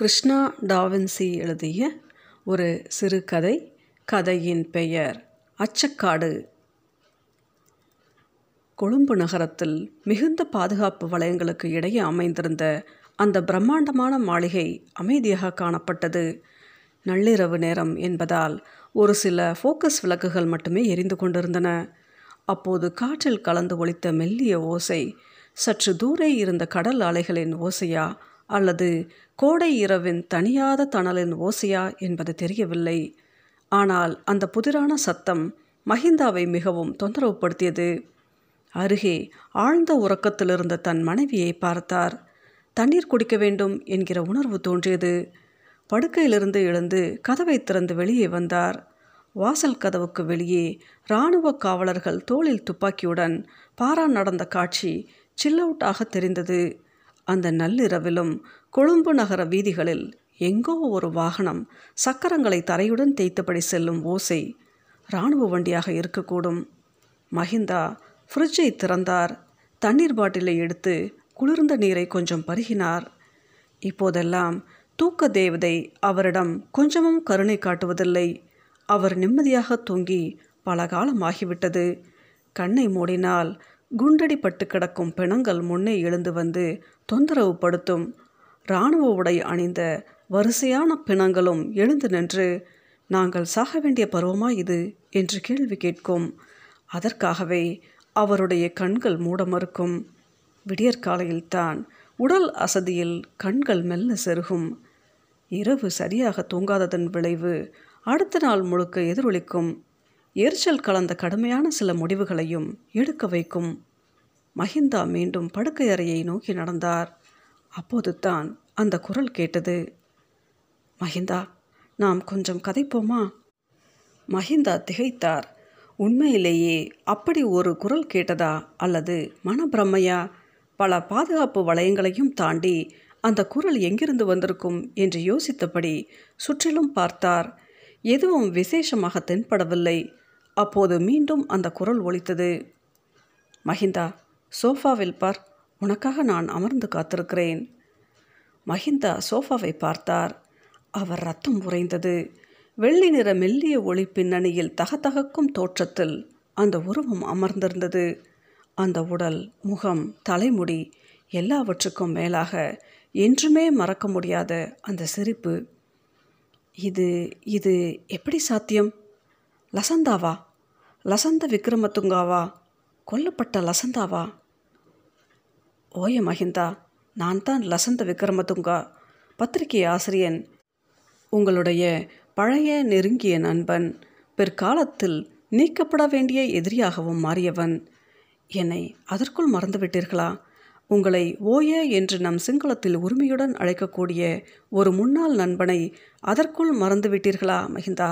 Krishna da Vinci எழுதிய ஒரு சிறுகதை கதையின் பெயர் அச்சக்காடு. கொழும்பு நகரத்தில் மிகுந்த பாதுகாப்பு வளையங்களுக்கு இடையே அமைந்திருந்த அந்த பிரம்மாண்டமான மாளிகை அமைதியாக காணப்பட்டது. நள்ளிரவு நேரம் என்பதால் ஒரு சில ஃபோக்கஸ் விளக்குகள் மட்டுமே எரிந்து கொண்டிருந்தன. அப்போது காற்றில் கலந்து ஒழித்த மெல்லிய ஓசை சற்று தூரே இருந்த கடல் அலைகளின் ஓசையா அல்லது கோடை இரவின் தனியாத தணலின் ஓசையா என்பது தெரியவில்லை. ஆனால் அந்த புதிரான சத்தம் மஹிந்தாவை மிகவும் தொந்தரவுப்படுத்தியது. அருகே ஆழ்ந்த உறக்கத்திலிருந்த தன் மனைவியை பார்த்தார். தண்ணீர் குடிக்க வேண்டும் என்கிற உணர்வு தோன்றியது. படுக்கையிலிருந்து எழுந்து கதவை திறந்து வெளியே வந்தார். வாசல் கதவுக்கு வெளியே இராணுவ காவலர்கள் தோளில் துப்பாக்கியுடன் பாரா நடந்த காட்சி சில்லவுட்டாக தெரிந்தது. அந்த நள்ளிரவிலும் கொழும்பு நகர வீதிகளில் எங்கோ ஒரு வாகனம் சக்கரங்களை தரையுடன் தேய்த்தபடி செல்லும் ஓசை இராணுவ வண்டியாக இருக்கக்கூடும். மஹிந்தா ஃப்ரிட்ஜை திறந்தார். தண்ணீர் பாட்டிலை எடுத்து குளிர்ந்த நீரை கொஞ்சம் பருகினார். இப்போதெல்லாம் தூக்க தேவதை அவரிடம் கொஞ்சமும் கருணை காட்டுவதில்லை. அவர் நிம்மதியாக தூங்கி பல காலமாகிவிட்டது கண்ணை மூடினால் குண்டடிப்பட்டு கிடக்கும் பிணங்கள் முன்னே எழுந்து வந்து தொந்தரவு படுத்தும் இராணுவ உடை அணிந்த வரிசையான பிணங்களும் எழுந்து நின்று நாங்கள் சாக வேண்டிய பருவமா இது? என்று கேள்வி கேட்கும். அதற்காகவே அவருடைய கண்கள் மூட மறுக்கும். விடியற்காலையில்தான் உடல் அசதியில் கண்கள் மெல்ல செருகும். இரவு சரியாக தூங்காததன் விளைவு அடுத்த நாள் முழுக்க எதிரொலிக்கும். எரிச்சல் கலந்த கடுமையான சில முடிவுகளையும் எடுக்க வைக்கும். மஹிந்தா மீண்டும் படுக்கை அறையை நோக்கி நடந்தார். அப்போது தான் அந்த குரல் கேட்டது. மஹிந்தா நாம் கொஞ்சம் கதைப்போமா? மஹிந்தா திகைத்தார். உண்மையிலேயே அப்படி ஒரு குரல் கேட்டதா அல்லது மனப்பிரமையா? பல பாதுகாப்பு வளையங்களையும் தாண்டி அந்த குரல் எங்கிருந்து வந்திருக்கும் என்று யோசித்தபடி சுற்றிலும் பார்த்தார். எதுவும் விசேஷமாக தென்படவில்லை. அப்போது மீண்டும் அந்த குரல் ஒலித்தது. மஹிந்தா சோஃபாவில் பார் உனக்காக நான் அமர்ந்து காத்திருக்கிறேன். மஹிந்தா சோஃபாவை பார்த்தார். அவர் ரத்தம் உறைந்தது. வெள்ளி நிற மெல்லிய ஒளி பின்னணியில் தகதகக்கும் தோற்றத்தில் அந்த உருவம் அமர்ந்திருந்தது. அந்த உடல் முகம் தலைமுடி எல்லாவற்றுக்கும் மேலாக என்றுமே மறக்க முடியாத அந்த சிரிப்பு. இது இது எப்படி சாத்தியம்? லசந்தாவா? லசந்த விக்ரமதுங்காவா? கொல்லப்பட்ட லசந்தாவா? ஓய மஹிந்தா நான் தான் லசந்த விக்ரமதுங்கா பத்திரிகை ஆசிரியன். உங்களுடைய பழைய நெருங்கிய நண்பன் பிற்காலத்தில் நீக்கப்பட வேண்டிய எதிரியாகவும் மாறியவன். என்னை அதற்குள் மறந்துவிட்டீர்களா? உங்களை ஓய என்று நம் சிங்களத்தில் உரிமையுடன் அழைக்கக்கூடிய ஒரு முன்னாள் நண்பனை அதற்குள் மறந்துவிட்டீர்களா மஹிந்தா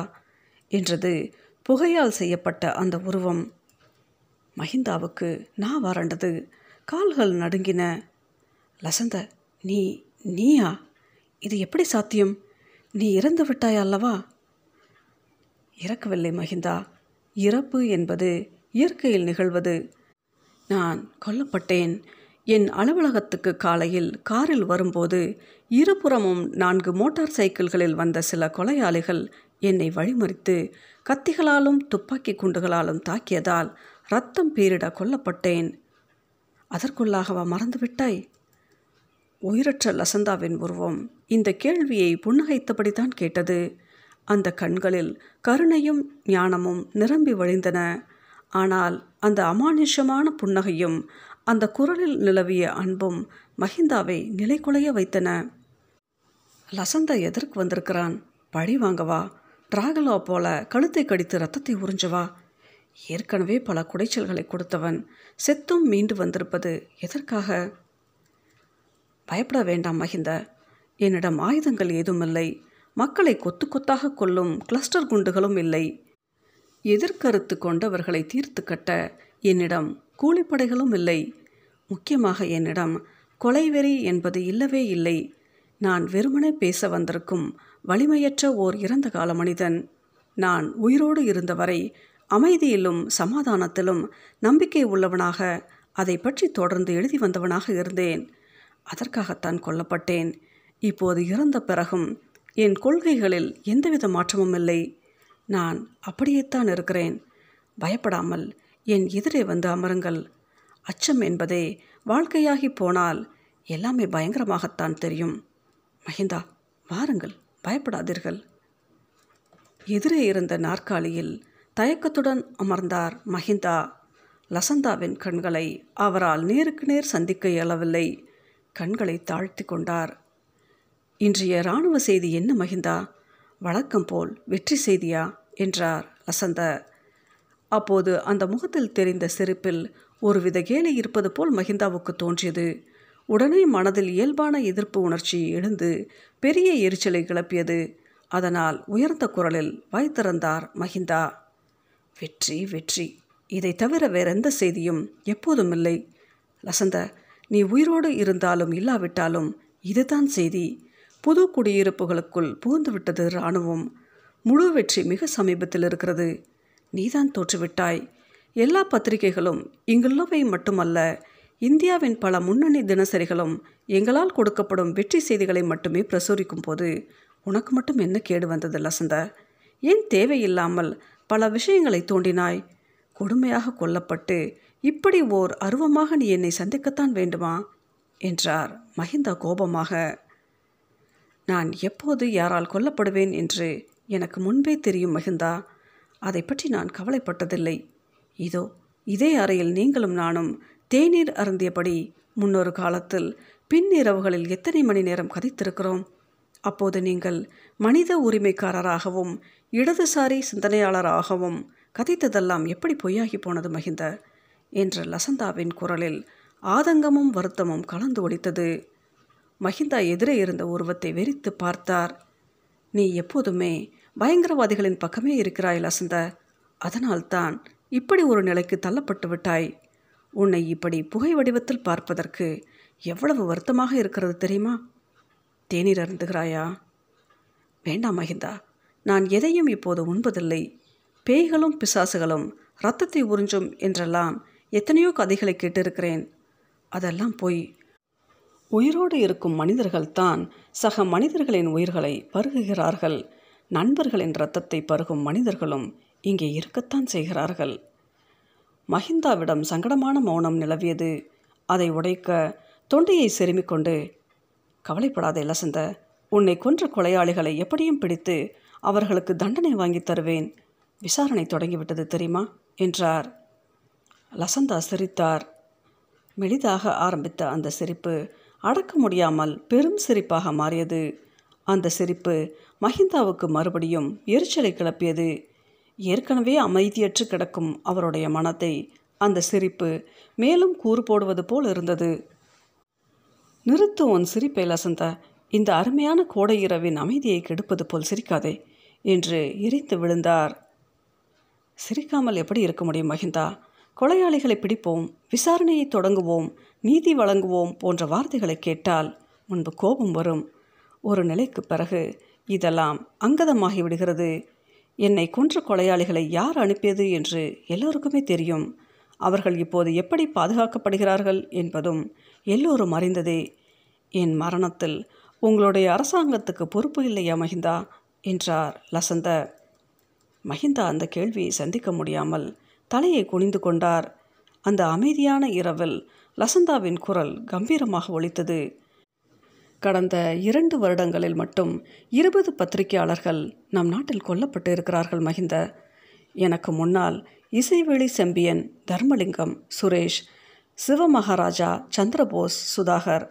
என்றது புகையால் செய்யப்பட்ட அந்த உருவம். மஹிந்தாவுக்கு நா வறண்டது கால்கள் நடுங்கின. லசந்த நீ நீயா? இது எப்படி சாத்தியம்? நீ இறந்து விட்டாய் அல்லவா? இறக்கவில்லை மஹிந்தா. இறப்பு என்பது இயற்கையில் நிகழ்வது. நான் கொல்லப்பட்டேன். என் அலுவலகத்துக்கு காலையில் காரில் வரும்போது இருபுறமும் நான்கு மோட்டார் சைக்கிள்களில் வந்த சில கொலையாளிகள் என்னை வழிமறித்து கத்திகளாலும் துப்பாக்கி குண்டுகளாலும் தாக்கியதால் ரத்தம் பீரிட கொல்லப்பட்டேன். அதற்குள்ளாகவா மறந்துவிட்டாய்? உயிரற்ற லசந்தாவின் உருவம் இந்த கேள்வியை புன்னகைத்தபடிதான் கேட்டது. அந்த கண்களில் கருணையும் ஞானமும் நிரம்பி வழிந்தன. ஆனால் அந்த அமானுஷமான புன்னகையும் அந்த குரலில் நிலவிய அன்பும் மஹிந்தாவை நிலைக்குலைய வைத்தன. லசந்தா எதற்கு வந்திருக்கிறான்? பழி வாங்கவா? டிராகலா போல கழுத்தை கடித்து ரத்தத்தை உறிஞ்சவா. ஏற்கனவே பல குடைச்சல்களை கொடுத்தவன் செத்தும் மீண்டு வந்திருப்பது எதற்காக? பயப்பட வேண்டாம் மகிந்த. என்னிடம் ஆயுதங்கள் ஏதுமில்லை. மக்களை கொத்து கொத்தாக கொல்லும் கிளஸ்டர் குண்டுகளும் இல்லை. எதிர்கருத்து கொண்டவர்களை தீர்த்து கட்ட என்னிடம் கூலிப்படைகளும் இல்லை. முக்கியமாக என்னிடம் கொலைவெறி என்பது இல்லவே இல்லை. நான் வெறுமனே பேச வந்திருக்கும் வலிமையற்ற ஓர் இறந்த கால மனிதன். நான் உயிரோடு இருந்தவரை அமைதியிலும் சமாதானத்திலும் நம்பிக்கை உள்ளவனாக அதை பற்றி தொடர்ந்து எழுதி வந்தவனாக இருந்தேன். அதற்காகத்தான் கொல்லப்பட்டேன். இப்போது இறந்த பிறகும் என் கொள்கைகளில் எந்தவித மாற்றமும் இல்லை. நான் அப்படியேத்தான் இருக்கிறேன். பயப்படாமல் என் எதிரே வந்து அமருங்கள். அச்சம் என்பதே வாழ்க்கையாகி போனால் எல்லாமே பயங்கரமாகத்தான் தெரியும். மஹிந்தா வாருங்கள். பயப்படாதீர்கள். எதிரே இருந்த நாற்காலியில் தயக்கத்துடன் அமர்ந்தார் மஹிந்தா. லசந்தாவின் கண்களை அவரால் நேருக்கு நேர் சந்திக்க இயலவில்லை. கண்களை தாழ்த்தி கொண்டார். இன்றைய இராணுவ செய்தி என்ன மஹிந்தா? வழக்கம் போல் வெற்றி செய்தியா? என்றார் லசந்த. அப்போது அந்த முகத்தில் தெரிந்த சிரிப்பில் ஒருவித கேலி இருப்பது போல் மஹிந்தாவுக்கு தோன்றியது. உடனே மனதில் இயல்பான எதிர்ப்பு உணர்ச்சி எழுந்து பெரிய எரிச்சலை கிளப்பியது. அதனால் உயர்ந்த குரலில் வாய்த்திறந்தார் மஹிந்தா வெற்றி வெற்றி. இதை தவிர வேறெந்த செய்தியும் எப்போதும் இல்லை. லசந்த நீ உயிரோடு இருந்தாலும் இல்லாவிட்டாலும் இதுதான் செய்தி. புது குடியிருப்புகளுக்குள் புகுந்துவிட்டது இராணுவம். முழு வெற்றி மிக சமீபத்தில் இருக்கிறது. நீதான் தோற்றுவிட்டாய். எல்லா பத்திரிகைகளும் இங்குள்ளவை மட்டுமல்ல இந்தியாவின் பல முன்னணி தினசரிகளும் எங்களால் கொடுக்கப்படும் வெற்றி செய்திகளை மட்டுமே பிரசுரிக்கும் போது உனக்கு மட்டும் என்ன கேடு வந்தது லசந்த? ஏன் தேவையில்லாமல் பல விஷயங்களை தோண்டினாய்? கொடுமையாக கொல்லப்பட்டு இப்படி ஓர் அருவமாக நீ என்னை சந்திக்கத்தான் வேண்டுமா? என்றார் மஹிந்தா கோபமாக. நான் எப்போது யாரால் கொல்லப்படுவேன் என்று எனக்கு முன்பே தெரியும் மகிந்தா. அதை பற்றி நான் கவலைப்பட்டதில்லை. இதோ இதே அறையில் நீங்களும் நானும் தேநீர் அருந்தியபடி முன்னொரு காலத்தில் பின் இரவுகளில் எத்தனை மணி நேரம் கதைத்திருக்கிறோம்? அப்போது நீங்கள் மனித உரிமைக்காரராகவும் இடதுசாரி சிந்தனையாளராகவும் கதைத்ததெல்லாம் எப்படி பொய்யாகி போனது மகிந்த? என்ற லசந்தாவின் குரலில் ஆதங்கமும் வருத்தமும் கலந்து ஒழித்தது மஹிந்தா எதிரே இருந்த உருவத்தை வெறித்து பார்த்தார். நீ எப்போதுமே பயங்கரவாதிகளின் பக்கமே இருக்கிறாய் லசந்த. அதனால்தான் இப்படி ஒரு நிலைக்கு தள்ளப்பட்டு விட்டாய். உன்னை இப்படி புகை வடிவத்தில் பார்ப்பதற்கு எவ்வளவு வருத்தமாக இருக்கிறது தெரியுமா? தேநீர் அருந்துகிறாயா? வேண்டாம் மகிந்தா நான் எதையும் இப்போது உண்பதில்லை. பேய்களும் பிசாசுகளும் ரத்தத்தை உறிஞ்சும் என்றெல்லாம் எத்தனையோ கதைகளை கேட்டிருக்கிறேன். அதெல்லாம் போய் உயிரோடு இருக்கும் மனிதர்கள்தான் சக மனிதர்களின் உயிர்களை பருகுகிறார்கள். நண்பர்களின் ரத்தத்தை பருகும் மனிதர்களும் இங்கே இருக்கத்தான் செய்கிறார்கள். மஹிந்தாவிடம் சங்கடமான மௌனம் நிலவியது. அதை உடைக்க தொண்டையை செருமிக் கொண்டு கவலைப்படாதே லசந்த உன்னை கொன்ற கொலையாளிகளை எப்படியும் பிடித்து அவர்களுக்கு தண்டனை வாங்கி தருவேன். விசாரணை தொடங்கிவிட்டது தெரியுமா? என்றார். லசந்தா சிரித்தார். மெளிதாக ஆரம்பித்த அந்த சிரிப்பு அடக்க முடியாமல் பெரும் சிரிப்பாக மாறியது. அந்த சிரிப்பு மஹிந்தாவுக்கு மறுபடியும் எரிச்சலை கிளப்பியது. ஏற்கனவே அமைதியற்று கிடக்கும் அவருடைய மனத்தை அந்த சிரிப்பு மேலும் கூறு போடுவது போல் இருந்தது. நிறுத்து உன் சிரிப்பை லசந்த. இந்த அருமையான கோடை இரவின் அமைதியை கெடுப்பது போல் சிரிக்காதே என்று எரிந்து விழுந்தார். சிரிக்காமல் எப்படி இருக்க முடியும் மகிந்தா? கொலையாளிகளை பிடிப்போம் விசாரணையை தொடங்குவோம் நீதி வழங்குவோம் போன்ற வார்த்தைகளை கேட்டால் முன்பு கோபம் வரும். ஒரு நிலைக்கு பிறகு இதெல்லாம் அங்கதமாகி விடுகிறது. என்னை கொன்ற கொலையாளிகளை யார் அனுப்பியது என்று எல்லோருக்குமே தெரியும். அவர்கள் இப்போது எப்படி பாதுகாக்கப்படுகிறார்கள் என்பதும் எல்லோரும் அறிந்ததே. என் மரணத்தில் உங்களுடைய அரசாங்கத்துக்கு பொறுப்பு இல்லையா மஹிந்தா என்றார் லசந்த. மஹிந்தா அந்த கேள்வியை சந்திக்க முடியாமல் தலையை குனிந்து கொண்டார். அந்த அமைதியான இரவில் லசந்தாவின் குரல் கம்பீரமாக ஒலித்தது. கடந்த இரண்டு வருடங்களில் மட்டும் இருபது பத்திரிகையாளர்கள் நம் நாட்டில் கொல்லப்பட்டு இருக்கிறார்கள் மகிந்த. எனக்கு முன்னால் இசைவெளி செம்பியன் தர்மலிங்கம் சுரேஷ் சிவமகாராஜா சந்திரபோஸ் சுதாகர்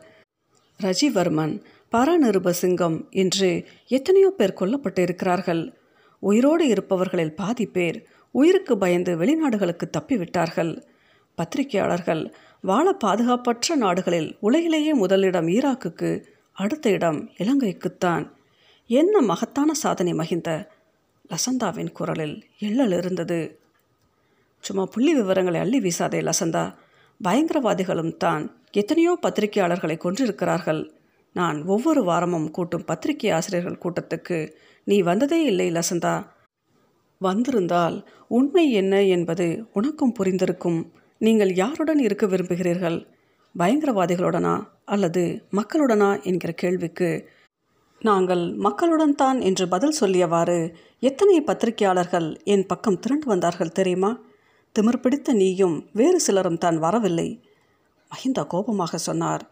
ரஜிவர்மன் பரநிருபசிங்கம் என்று எத்தனையோ பேர் கொல்லப்பட்டு இருக்கிறார்கள் உயிரோடு இருப்பவர்களில் பாதி பேர் உயிருக்கு பயந்து வெளிநாடுகளுக்கு தப்பிவிட்டார்கள். பத்திரிகையாளர்கள் வாழ பாதுகாப்பற்ற நாடுகளில் உலகிலேயே முதலிடம் ஈராக்குக்கு அடுத்த இடம் இலங்கைக்குத்தான். என்ன மகத்தான சாதனை மகிந்த லசந்தாவின் குரலில் எள்ளல் இருந்தது. சும்மா புள்ளி விவரங்களை அள்ளி வீசாதே லசந்தா. பயங்கரவாதிகளும் தான் எத்தனையோ பத்திரிகையாளர்களை கொன்றிருக்கிறார்கள். நான் ஒவ்வொரு வாரமும் கூட்டும் பத்திரிகை ஆசிரியர்கள் கூட்டத்துக்கு நீ வந்ததே இல்லை லசந்தா. வந்திருந்தால் உண்மை என்ன என்பது உனக்கும் புரிந்திருக்கும். நீங்கள் யாருடன் இருக்க விரும்புகிறீர்கள்? பயங்கரவாதிகளுடனா அல்லது மக்களுடனா என்கிற கேள்விக்கு நாங்கள் மக்களுடன் தான் என்று பதில் சொல்லியவாறு எத்தனை பத்திரிகையாளர்கள் என் பக்கம் திரண்டு வந்தார்கள் தெரியுமா? திமிர் பிடித்த நீயும் வேறு சிலரும் தான் வரவில்லை. மஹிந்தா கோபமாக சொன்னார்.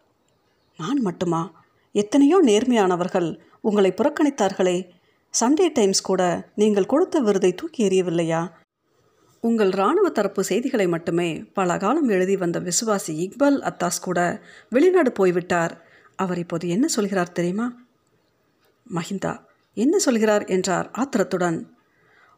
நான் மட்டுமா? எத்தனையோ நேர்மையானவர்கள் உங்களை புறக்கணித்தார்களே. சண்டே டைம்ஸ் கூட நீங்கள் கொடுத்த விருதை தூக்கி எறியவில்லையா? உங்கள் இராணுவ தரப்பு செய்திகளை மட்டுமே பல காலம் எழுதி வந்த விசுவாசி இக்பால் அத்தாஸ் கூட வெளிநாடு போய்விட்டார். அவர் இப்போது என்ன சொல்கிறார் தெரியுமா? மஹிந்தா என்ன சொல்கிறார் என்றார் ஆத்திரத்துடன்.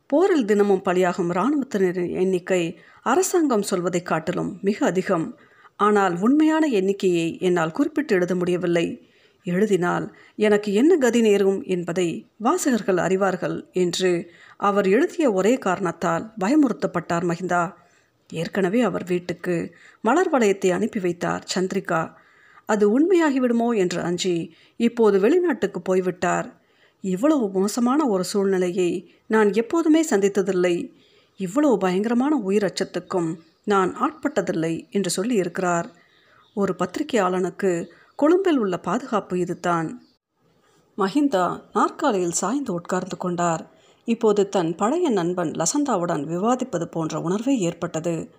போரில் தினமும் பலியாகும் இராணுவத்தினரின் எண்ணிக்கை அரசாங்கம் சொல்வதைக் காட்டிலும் மிக அதிகம். ஆனால் உண்மையான எண்ணிக்கையை என்னால் குறிப்பிட்டு எழுத முடியவில்லை. எழுதினால் எனக்கு என்ன கதி நேரும் என்பதை வாசகர்கள் அறிவார்கள் என்று அவர் எழுதிய ஒரே காரணத்தால் பயமுறுத்தப்பட்டார் மஹிந்தா ஏற்கனவே அவர் வீட்டுக்கு மலர் வளையத்தை அனுப்பி வைத்தார் சந்திரிகா. அது உண்மையாகிவிடுமோ என்று அஞ்சி இப்போது வெளிநாட்டுக்கு போய்விட்டார். இவ்வளவு மோசமான ஒரு சூழ்நிலையை நான் எப்போதுமே சந்தித்ததில்லை. இவ்வளவு பயங்கரமான உயிர் அச்சத்துக்கும் நான் ஆட்பட்டதில்லை என்று சொல்லி இருக்கிறார் ஒரு பத்திரிகையாளனுக்கு கொழும்பில் உள்ள பாதுகாப்பு இதுதான். மஹிந்தா நாற்காலியில் சாய்ந்து உட்கார்ந்து கொண்டார். இப்போது தன் பழைய நண்பன் லசந்தாவுடன் விவாதிப்பது போன்ற உணர்வே ஏற்பட்டது.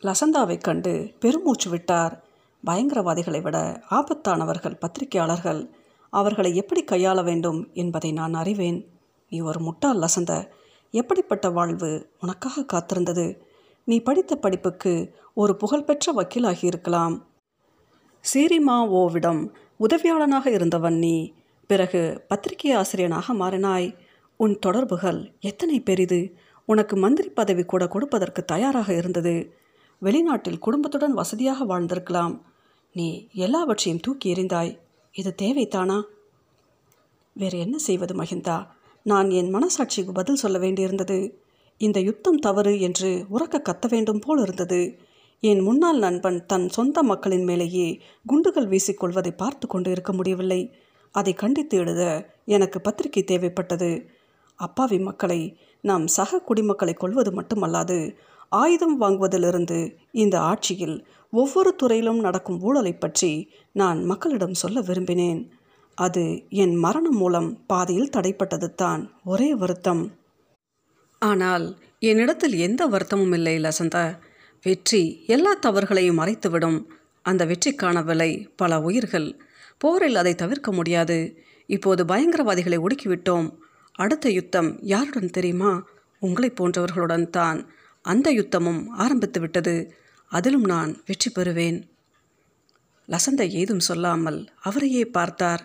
லசந்தாவைக் கண்டு பெருமூச்சு விட்டார். பயங்கரவாதிகளை விட ஆபத்தானவர்கள் பத்திரிகையாளர்கள். அவர்களை எப்படி கையாள வேண்டும் என்பதை நான் அறிவேன். நீ ஒரு முட்டாள் லசந்த. எப்படிப்பட்ட வாழ்வு உனக்காக காத்திருந்தது? நீ படித்த படிப்புக்கு ஒரு புகழ்பெற்ற வக்கீலாகி இருக்கலாம். சீரிமா ஓவிடம் உதவியாளனாக இருந்தவன் நீ. பிறகு பத்திரிகை ஆசிரியனாக மாறினாய். உன் தொடர்புகள் எத்தனை பெரிது? உனக்கு மந்திரி பதவி கூட கொடுப்பதற்கு தயாராக இருந்தது. வெளிநாட்டில் குடும்பத்துடன் வசதியாக வாழ்ந்திருக்கலாம். நீ எல்லாவற்றையும் தூக்கி எறிந்தாய். இது தேவைத்தானா வேறு என்ன செய்வது மகிந்தா? நான் என் மனசாட்சிக்கு பதில் சொல்ல வேண்டியிருந்தது. இந்த யுத்தம் தவறு என்று உறக்க கத்த வேண்டும் போல் இருந்தது. என் முன்னாள் நண்பன் தன் சொந்த மக்களின் மேலேயே குண்டுகள் வீசிக்கொள்வதை பார்த்து கொண்டு இருக்க முடியவில்லை. அதை கண்டித்து எழுத எனக்கு பத்திரிகை தேவைப்பட்டது. அப்பாவி மக்களை நாம் சக குடிமக்களை கொள்வது மட்டுமல்லாது ஆயுதம் வாங்குவதிலிருந்து இந்த ஆட்சியில் ஒவ்வொரு துறையிலும் நடக்கும் ஊழலை பற்றி நான் மக்களிடம் சொல்ல விரும்பினேன். அது என் மரணம் மூலம் பாதையில் தடைப்பட்டது தான் ஒரே வருத்தம். ஆனால் என்னிடத்தில் எந்த வருத்தமும் இல்லை லசந்த. வெற்றி எல்லா தவறுகளையும் மறைத்துவிடும். அந்த வெற்றிக்கான விலை பல உயிர்கள். போரில் அதை தவிர்க்க முடியாது. இப்போது பயங்கரவாதிகளை ஒடுக்கிவிட்டோம். அடுத்த யுத்தம் யாருடன் தெரியுமா? உங்களை போன்றவர்களுடன் தான். அந்த யுத்தமும் ஆரம்பித்து விட்டது. அதிலும் நான் வெற்றி பெறுவேன். லசந்த ஏதும் சொல்லாமல் அவரையே பார்த்தார்.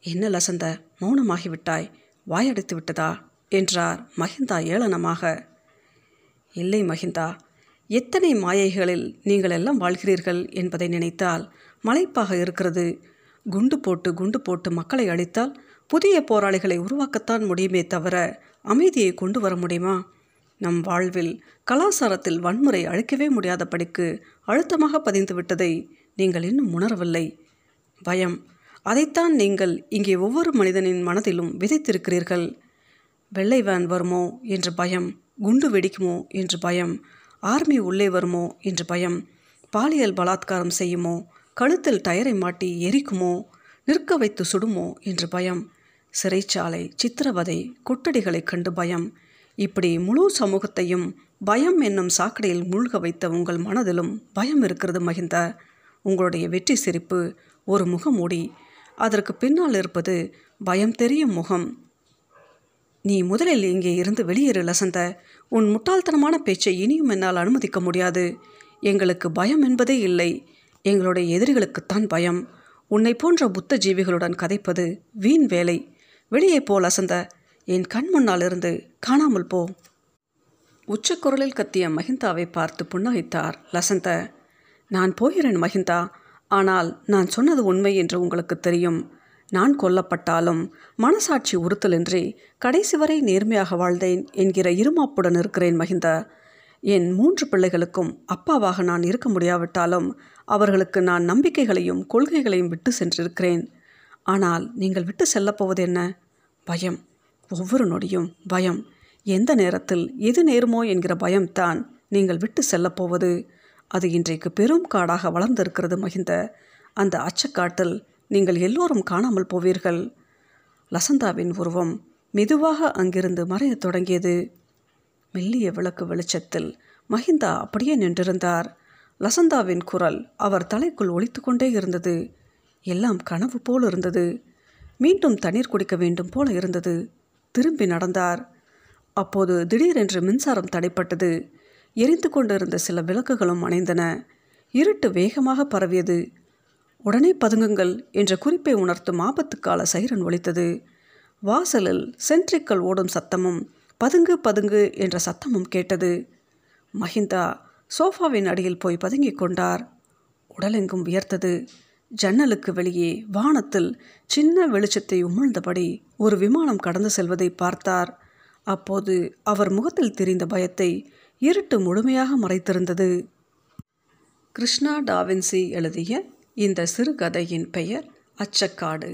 என்ன லசந்த மௌனமாகிவிட்டாய்? வாயடைத்து விட்டதா? என்றார் மஹிந்தா ஏளனமாக. இல்லை மஹிந்தா எத்தனை மாயைகளில் நீங்கள் எல்லாம் வாழ்கிறீர்கள் என்பதை நினைத்தால் மலைப்பாக இருக்கிறது. குண்டு போட்டு குண்டு போட்டு மக்களை அழித்தால் புதிய போராளிகளை உருவாக்கத்தான் முடியுமே தவிர அமைதியை கொண்டு வர முடியுமா? நம் வாழ்வில் கலாச்சாரத்தில் வன்முறை அழிக்கவே முடியாதபடிக்கு அழுத்தமாக பதிந்துவிட்டதை நீங்கள் இன்னும் உணரவில்லை. பயம். அதைத்தான் நீங்கள் இங்கே ஒவ்வொரு மனிதனின் மனதிலும் விதைத்திருக்கிறீர்கள். வெள்ளை வேன் வருமோ? என்று பயம். குண்டு வெடிக்குமோ? என்று பயம். ஆர்மி உள்ளே வருமோ? என்று பயம். பாலியல் பலாத்காரம் செய்யுமோ? கழுத்தில் டயரை மாட்டி எரிக்குமோ? நிற்க வைத்து சுடுமோ? என்று பயம். சிறைச்சாலை சித்திரவதை கொட்டடிகளைக் கண்டு பயம். இப்படி முழு சமூகத்தையும் பயம் என்னும் சாக்கடையில் மூழ்க வைத்த உங்கள் மனதிலும் பயம் இருக்கிறது மகிந்த. உங்களுடைய வெற்றி சிரிப்பு ஒரு முகமூடி அதற்கு பின்னால் இருப்பது பயம் தெரியும் முகம். நீ முதலில் இங்கே இருந்து வெளியேறு லசந்த. உன் முட்டாள்தனமான பேச்சை இனியும் என்னால் அனுமதிக்க முடியாது. எங்களுக்கு பயம் என்பதே இல்லை. எங்களுடைய எதிரிகளுக்குத்தான் பயம். உன்னை போன்ற புத்த ஜீவிகளுடன் கதைப்பது வீண் வேலை. வெளியே போ லசந்த. என் கண் முன்னால் இருந்து காணாமல் போ. உச்சக்குரலில் கத்திய மஹிந்தாவை பார்த்து புன்னகைத்தார் லசந்த. நான் போகிறேன் மஹிந்தா ஆனால் நான் சொன்னது உண்மை என்று உங்களுக்கு தெரியும். நான் கொல்லப்பட்டாலும் மனசாட்சி உறுத்தலின்றி கடைசி வரை நேர்மையாக வாழ்ந்தேன் என்கிற இருமாப்புடன் இருக்கிறேன் மகிந்த. என் மூன்று பிள்ளைகளுக்கும் அப்பாவாக நான் இருக்க முடியாவிட்டாலும் அவர்களுக்கு நான் நம்பிக்கைகளையும் கொள்கைகளையும் விட்டு சென்றிருக்கிறேன். ஆனால் நீங்கள் விட்டு செல்லப்போவது என்ன? பயம். ஒவ்வொரு நொடியும் பயம். எந்த நேரத்தில் எது நேருமோ என்கிற பயம்தான் நீங்கள் விட்டு செல்லப்போவது அது இன்றைக்கு பெரும் காடாக வளர்ந்திருக்கிறது மகிந்த. அந்த அச்சக்காட்டில் நீங்கள் எல்லோரும் காணாமல் போவீர்கள். லசந்தாவின் உருவம் மெதுவாக அங்கிருந்து மறையத் தொடங்கியது. மெல்லிய விளக்கு வெளிச்சத்தில் மஹிந்தா அப்படியே நின்றிருந்தார். லசந்தாவின் குரல் அவர் தலைக்குள் ஒழித்து கொண்டே இருந்தது. எல்லாம் கனவு போல் இருந்தது. மீண்டும் தண்ணீர் குடிக்க வேண்டும் போல இருந்தது. திரும்பி நடந்தார். அப்போது திடீரென்று மின்சாரம் தடைப்பட்டது. எரிந்து கொண்டிருந்த சில விளக்குகளும் அணைந்தன. இருட்டு வேகமாக பரவியது. உடனே பதுங்குங்கள் என்ற குறிப்பை உணர்த்தும் ஆபத்துக்கால சைரன் ஒலித்தது. வாசலில் சென்ட்ரிக்கல் ஓடும் சத்தமும் பதுங்கு பதுங்கு என்ற சத்தமும் கேட்டது. மஹிந்தா சோஃபாவின் அடியில் போய் பதுங்கிக் கொண்டார். உடலெங்கும் வியர்த்தது. ஜன்னலுக்கு வெளியே வானத்தில் சின்ன வெளிச்சத்தை உமிழ்ந்தபடி ஒரு விமானம் கடந்து செல்வதை பார்த்தார். அப்போது அவர் முகத்தில் தெரிந்த பயத்தை இருட்டு முழுமையாக மறைத்திருந்தது. கிருஷ்ணா டாவின்சி எழுதிய இந்த சிறுகதையின் பெயர் அச்சக்காடு.